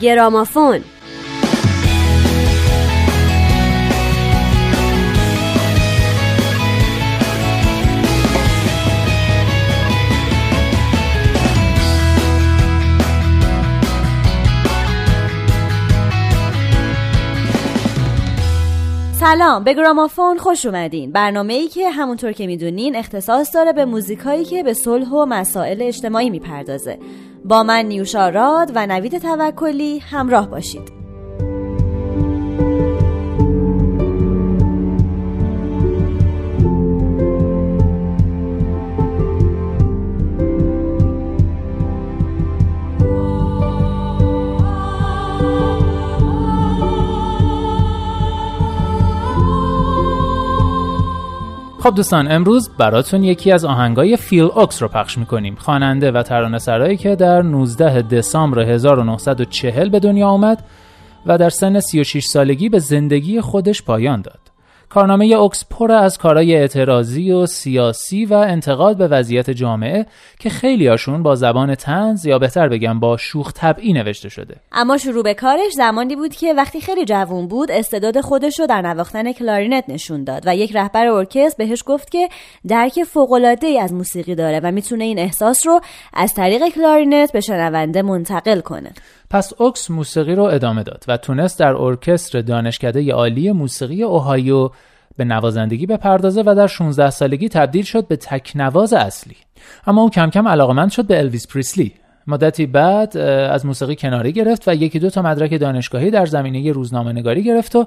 گرامافون. سلام به گرامافون خوش اومدین. برنامه ای که همونطور که می‌دونین اختصاص داره به موزیکایی که به صلح و مسائل اجتماعی می‌پردازه. با من نیوشا راد و نوید توکلی همراه باشید. خب دوستان امروز براتون یکی از آهنگای فیل اوکس رو پخش می‌کنیم. خواننده و ترانه سرایی که در 19 دسامبر 1940 به دنیا آمد و در سن 36 سالگی به زندگی خودش پایان داد. کارنامه اوکس پر از کارهای اعتراضی و سیاسی و انتقاد به وضعیت جامعه که خیلی هاشون با زبان طنز یا بهتر بگم با شوخ طبعی نوشته شده. اما شروع به کارش زمانی بود که وقتی خیلی جوون بود استعداد خودش رو در نواختن کلارینت نشون داد و یک رهبر ارکستر بهش گفت که درک فوق ای از موسیقی داره و می‌تونه این احساس رو از طریق کلارینت به شنونده منتقل کنه. پس اوکس موسیقی رو ادامه داد و تونست در ارکستر دانشکده عالی موسیقی اوهایو به نوازندگی بپردازه و در 16 سالگی تبدیل شد به تکنواز اصلی. اما او کم کم علاقمند شد به الویس پریسلی. مدتی بعد از موسیقی کناری گرفت و یکی دو تا مدرک دانشگاهی در زمینه روزنامه نگاری گرفت و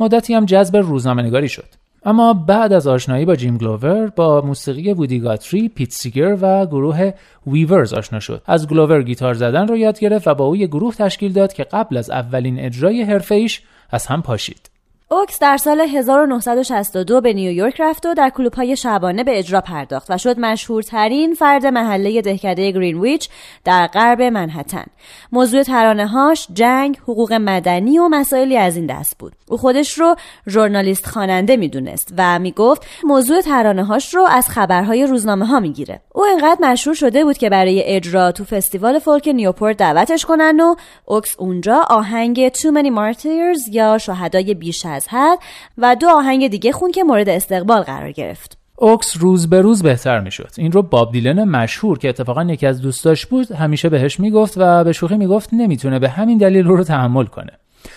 مدتی هم جذب روزنامه نگاری شد. اما بعد از آشنایی با جیم گلوور با موسیقی وودی گاتری، پیت سیگر و گروه ویورز آشنا شد. از گلوور گیتار زدن رو یاد گرفت و با او یک گروه تشکیل داد که قبل از اولین اجرای حرفه از هم پاشید. اوکس در سال 1962 به نیویورک رفت و در های شبانه به اجرا پرداخت و شد مشهورترین فرد محله دهکده گرینویچ در غرب منهتن. موضوع ترانه هاش جنگ، حقوق مدنی و مسائلی از این دست بود. او خودش رو ژورنالیست خواننده می‌دونست و می‌گفت موضوع ترانه هاش رو از خبرهای روزنامه ها می‌گیره. او انقدر مشهور شده بود که برای اجرا تو فستیوال فولک نیوپورت دعوتش کنن و اوکس اونجا آهنگ Too Many Martyrs یا شهدای بیش حد و دو آهنگ دیگه خون که مورد استقبال قرار گرفت. اوکس روز به روز بهتر می‌شد. این رو باب دیلن مشهور که اتفاقا یکی از دوستاش بود همیشه بهش می‌گفت و به شوخی می‌گفت نمی‌تونه به همین دلیل رو, تحمل کنه.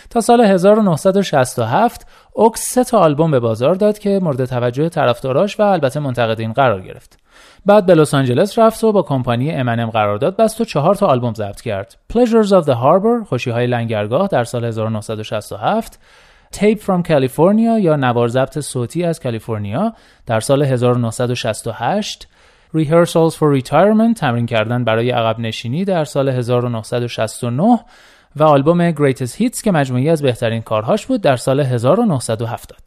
تا سال 1967 اوکس سه تا آلبوم به بازار داد که مورد توجه طرفداراش و البته منتقدین قرار گرفت. بعد به لس آنجلس رفت و با کمپانی امنم قرارداد بست و چهار تا آلبوم ضبط کرد. Pleasures of the Harbor خوشی های لنگرگاه در سال 1967 Tape from California یا نوار ضبط صوتی از کالیفرنیا در سال 1968 Rehearsals for Retirement تمرین کردن برای عقب نشینی در سال 1969 و آلبوم Greatest Hits که مجموعی از بهترین کارهاش بود در سال 1970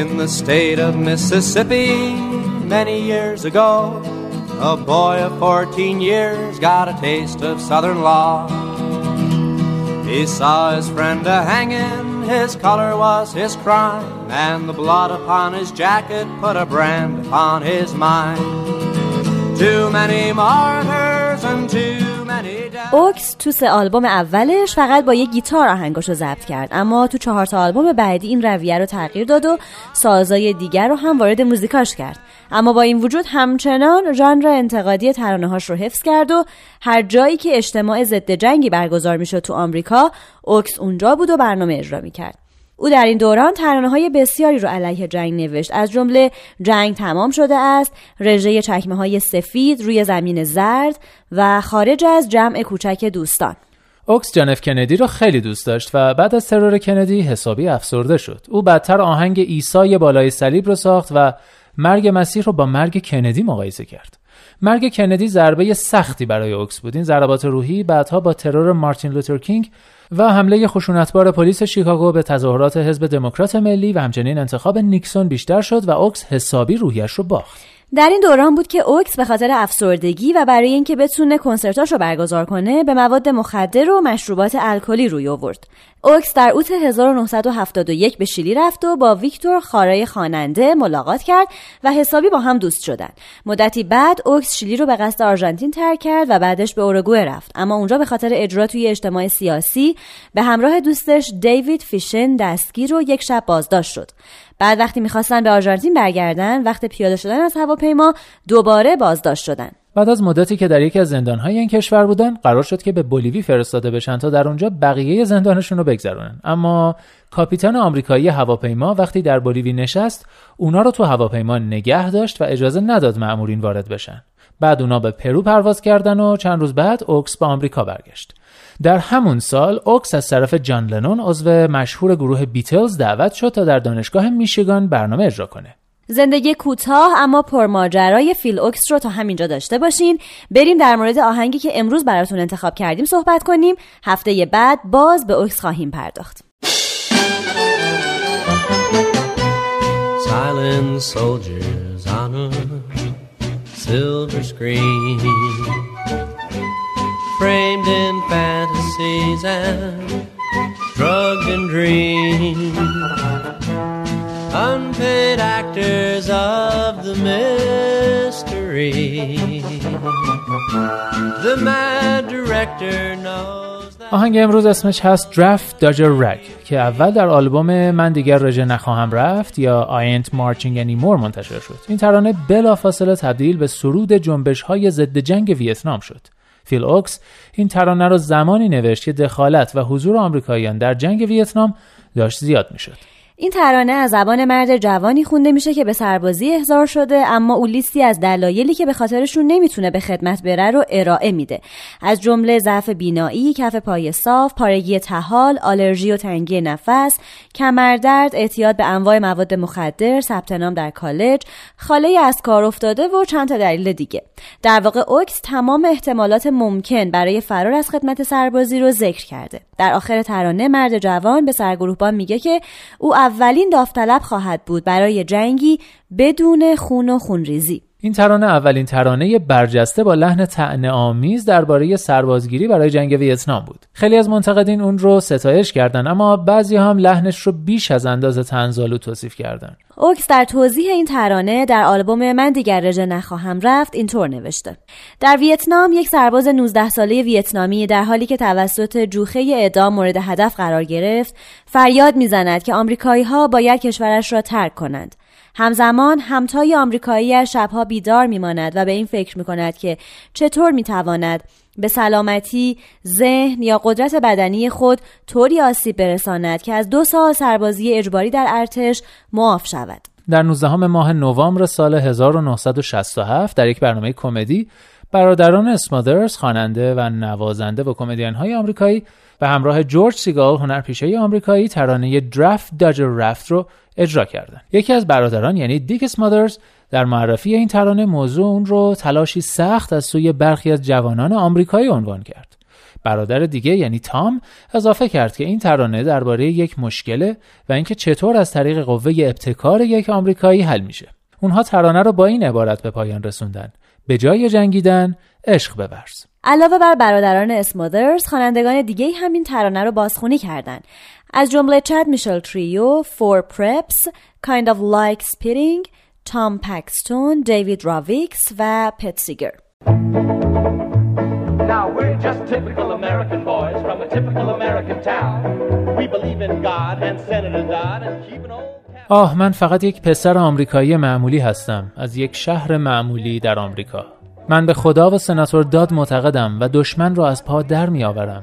In the state of Mississippi many years ago a boy of 14 years got a taste of southern law He saw his friend a hanging, his color was his crime, and the blood upon his jacket put a brand upon his mind. Too many martyrs and too اوکس تو سه آلبوم اولش فقط با یه گیتار آهنگاشو ضبط کرد اما تو چهار تا آلبوم بعدی این رویه رو تغییر داد و سازای دیگر رو هم وارد موزیکاش کرد اما با این وجود همچنان ژانر انتقادی ترانه هاش رو حفظ کرد و هر جایی که اجتماع ضد جنگی برگزار می‌شد تو آمریکا اوکس اونجا بود و برنامه اجرا می‌کرد. او در این دوران ترانه های بسیاری رو علیه جنگ نوشت. از جمله جنگ تمام شده است رژه چکمه های سفید روی زمین زرد و خارج از جمع کوچک دوستان. اوکس جانف کندی رو خیلی دوست داشت و بعد از ترور کندی حسابی افسرده شد. او بدتر آهنگ ایسای بالای صلیب رو ساخت و مرگ مسیح رو با مرگ کندی مقایسه کرد. مرگ کندی ضربه سختی برای اوکس بود. این ضربات روحی بعدها با ترور مارتین لوتر کینگ و حمله خشونتبار پلیس شیکاگو به تظاهرات حزب دموکرات ملی و همچنین انتخاب نیکسون بیشتر شد و اوکس حسابی روحیش رو باخت. در این دوران بود که اوکس به خاطر افسردگی و برای اینکه بتونه کنسرتاش رو برگزار کنه به مواد مخدر و مشروبات الکلی روی آورد. اوکس در اوت 1971 به شیلی رفت و با ویکتور خارای خواننده ملاقات کرد و حسابی با هم دوست شدن. مدتی بعد اوکس شیلی رو به قصد آرژانتین ترک کرد و بعدش به اوروگوئه رفت اما اونجا به خاطر اجرا توی اجتماع سیاسی به همراه دوستش دیوید فیشن دستگیر و یک شب بازداشت شد. بعد وقتی می‌خواستن به آرژانتین برگردن وقت پیاده شدن از هواپیما دوباره بازداشت شدن بعد از مدتی که در یکی از زندانهای این کشور بودن قرار شد که به بولیوی فرستاده بشن تا در اونجا بقیه زندانشون رو بگذرونن. اما کاپیتان آمریکایی هواپیما وقتی در بولیوی نشست اونا رو تو هواپیما نگه داشت و اجازه نداد مأمورین وارد بشن. بعد اونا به پرو پرواز کردن و چند روز بعد اوکس به آمریکا برگشت. در همون سال اوکس از طرف جان لنون عضو مشهور گروه بیتلز دعوت شد تا در دانشگاه میشیگان برنامه اجرا کنه. زندگی کوتاه اما پرماجرای فیل اوکس رو تا همینجا داشته باشین. بریم در مورد آهنگی که امروز براتون انتخاب کردیم صحبت کنیم. هفته بعد باز به اوکس خواهیم پرداخت. Silent soldiers on silver screen Framed in fantasies and dreams. Unpaid actors of the mystery. The mad director knows آهنگ امروز اسمش هست درافت داجر رگ که اول در آلبوم من دیگر رژه نخواهم رفت یا I ain't marching anymore منتشر شد. این ترانه بلافاصله تبدیل به سرود جنبش های ضد جنگ ویتنام شد. فیل اوکس این ترانه را زمانی نوشت که دخالت و حضور آمریکاییان در جنگ ویتنام داشت زیاد می‌شد. این ترانه از زبان مرد جوانی خونده میشه که به سربازی احضار شده اما او لیستی از دلایلی که به خاطرشون نمی‌تونه به خدمت بره رو ارائه میده. از جمله ضعف بینایی کف پای صاف پارگی تحال آلرژی و تنگی نفس کمردرد اعتیاد به انواع مواد مخدر ثبت نام در کالج خاله از کار افتاده و چند تا دلیل دیگه. در واقع اوکس تمام احتمالات ممکن برای فرار از خدمت سربازی رو ذکر کرده. در آخر ترانه مرد جوان به سرگروهبان میگه که او اولین داوطلب خواهد بود برای جنگی بدون خون و خونریزی. این ترانه اولین ترانه برجسته با لحن طعنه آمیز درباره سربازگیری برای جنگ ویتنام بود. خیلی از منتقدین اون رو ستایش کردن اما بعضی هم لحنش رو بیش از اندازه تنزالو توصیف کردن. اوکس در توضیح این ترانه در آلبوم من دیگر رژه نخواهم رفت اینطور نوشته در ویتنام یک سرباز 19 ساله ویتنامی در حالی که توسط جوخه اعدام مورد هدف قرار گرفت فریاد می‌زند که آمریکایی ها باید کشورش را ترک کنند همزمان همتای آمریکایی شبها بیدار میماند و به این فکر می کند که چطور می تواند به سلامتی، ذهن یا قدرت بدنی خود طوری آسیب برساند که از دو سال سربازی اجباری در ارتش معاف شود. در 19 ماه نوامبر سال 1967 در یک برنامه کمدی برادران اسمادرز خواننده و نوازنده و کمدین های آمریکایی به همراه جورج سیگال هنرپیشه آمریکایی ترانه درافت داجر رفت رو اجرا کردن. یکی از برادران یعنی دیک اسمادرز در معرفی این ترانه موضوع اون رو تلاشی سخت از سوی برخی از جوانان آمریکایی عنوان کرد. برادر دیگه یعنی تام اضافه کرد که این ترانه درباره یک مشکله و اینکه چطور از طریق قوه ابتکار یک آمریکایی حل میشه. اونها ترانه رو با این عبارت به پایان رسوندن. به جای جنگیدن عشق بورز علاوه بر برادران اسمادرز خوانندگان دیگه همین ترانه رو بازخونی کردند از جمله چد میشل تریو، فور پرپس، Kind of Like Spitting، تام پکستون، دیوید راویکس و پت سیگر. Now we're just typical American boys from a typical American town. We believe in God and Senator Dodd and keeping old آه من فقط یک پسر آمریکایی معمولی هستم از یک شهر معمولی در آمریکا من به خدا و سناتور داد معتقدم و دشمن را از پا در می آورم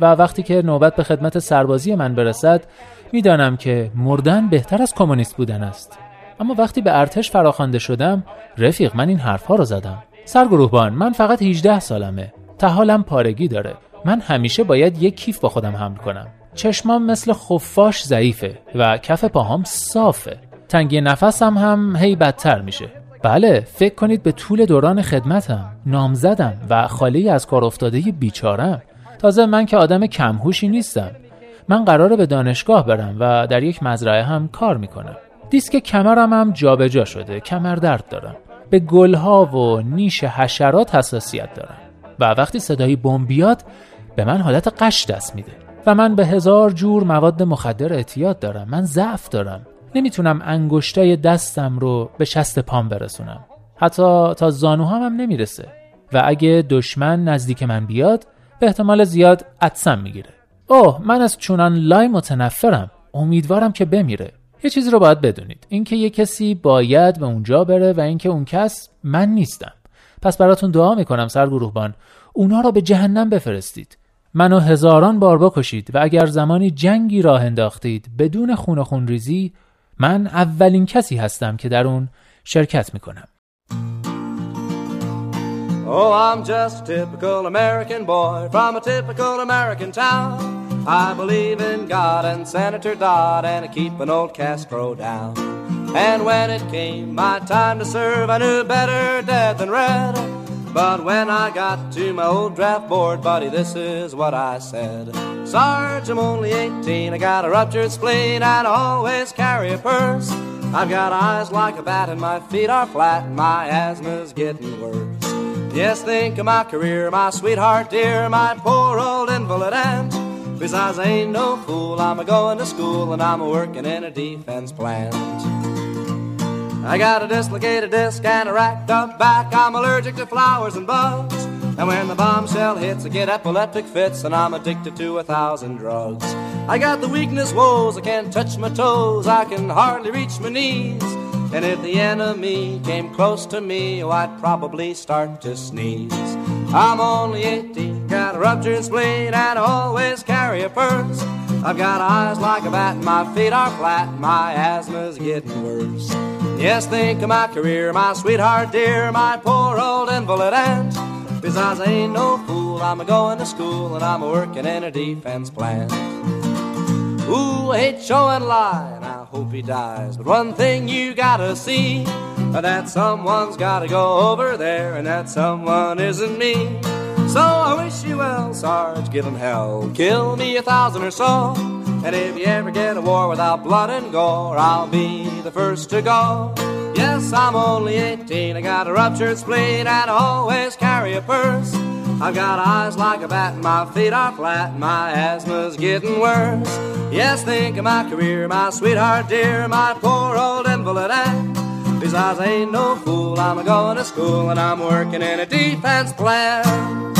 و وقتی که نوبت به خدمت سربازی من برسد می‌دانم که مردن بهتر از کمونیست بودن است. اما وقتی به ارتش فراخوانده شدم رفیق من این حرفها رو زدم. سرگروهبان من فقط 18 سالمه. حالم پارگی داره. من همیشه باید یک کیف با خودم حمل کنم. چشمام مثل خفاش ضعیفه و کف پاهام صافه. تنگی نفسم هم هی بدتر میشه. بله فکر کنید به طول دوران خدمتم. نامزدم و خالی از کار افتاده بیچارم. تازه من که آدم کمهوشی نیستم. من قراره به دانشگاه برم و در یک مزرعه هم کار می‌کنم. دیسک کمرم هم جابجا جا شده کمر درد دارم. به گلها و نیش حشرات حساسیت دارم. و وقتی صدای بمب بیاد به من حالت قش دست میده. و من به هزار جور مواد مخدر اعتیاد دارم. من ضعف دارم. نمی‌تونم انگشتای دستم رو به شست پام برسونم. حتی تا زانوهام هم نمی‌رسه. و اگه دشمن نزدیک من بیاد به احتمال زیاد عدسم می‌گیره. اوه من از چونان لای متنفرم. امیدوارم که بمیره. یه چیزی رو باید بدونید. اینکه یه کسی باید به اونجا بره و اینکه اون کس من نیستم. پس براتون دعا می‌کنم سرگروهبان اونا رو به جهنم بفرستید. منو هزاران بار بکشید و اگر زمانی جنگی راه انداختید بدون خون و خونریزی من اولین کسی هستم که در اون شرکت می‌کنم Oh, I'm just a typical American boy from a typical American town. I believe in God and Senator Dodd and I keep an old Castro down. And when it came my time to serve, I knew better dead than red. But when I got to my old draft board, buddy, this is what I said. Sarge, I'm only 18, I got a ruptured spleen, and I always carry a purse. I've got eyes like a bat, and my feet are flat, and my asthma's getting worse. Yes, think of my career, my sweetheart dear, my poor old invalid aunt. Besides, I ain't no fool, I'm a going to school, and I'm a working in a defense plant. I got a dislocated disc and a racked up back. I'm allergic to flowers and bugs. And when the bombshell hits, I get epileptic fits, and I'm addicted to a thousand drugs. I got the weakness woes, I can't touch my toes, I can hardly reach my knees. And if the enemy came close to me, oh, I'd probably start to sneeze. I'm only 18, got a ruptured spleen, and I always carry a purse. I've got eyes like a bat, my feet are flat, my asthma's getting worse. Yes, think of my career, my sweetheart dear, my poor old invalid aunt. Besides, I ain't no fool, I'm a going to school and I'm a working in a defense plant. Ooh, I hate showing lie, and I hope he dies. But one thing you gotta see, that someone's gotta go over there, and that someone isn't me. So I wish you well, Sarge, give him hell. Kill me a thousand or so. And if you ever get a war without blood and gore, I'll be the first to go. Yes, I'm only 18, I got a ruptured spleen, and I always carry a purse. I've got eyes like a bat, my feet are flat, my asthma's getting worse. Yes, think of my career, my sweetheart dear, my poor old invalid aunt. Besides, I ain't no fool, I'm going to school, and I'm working in a defense plant.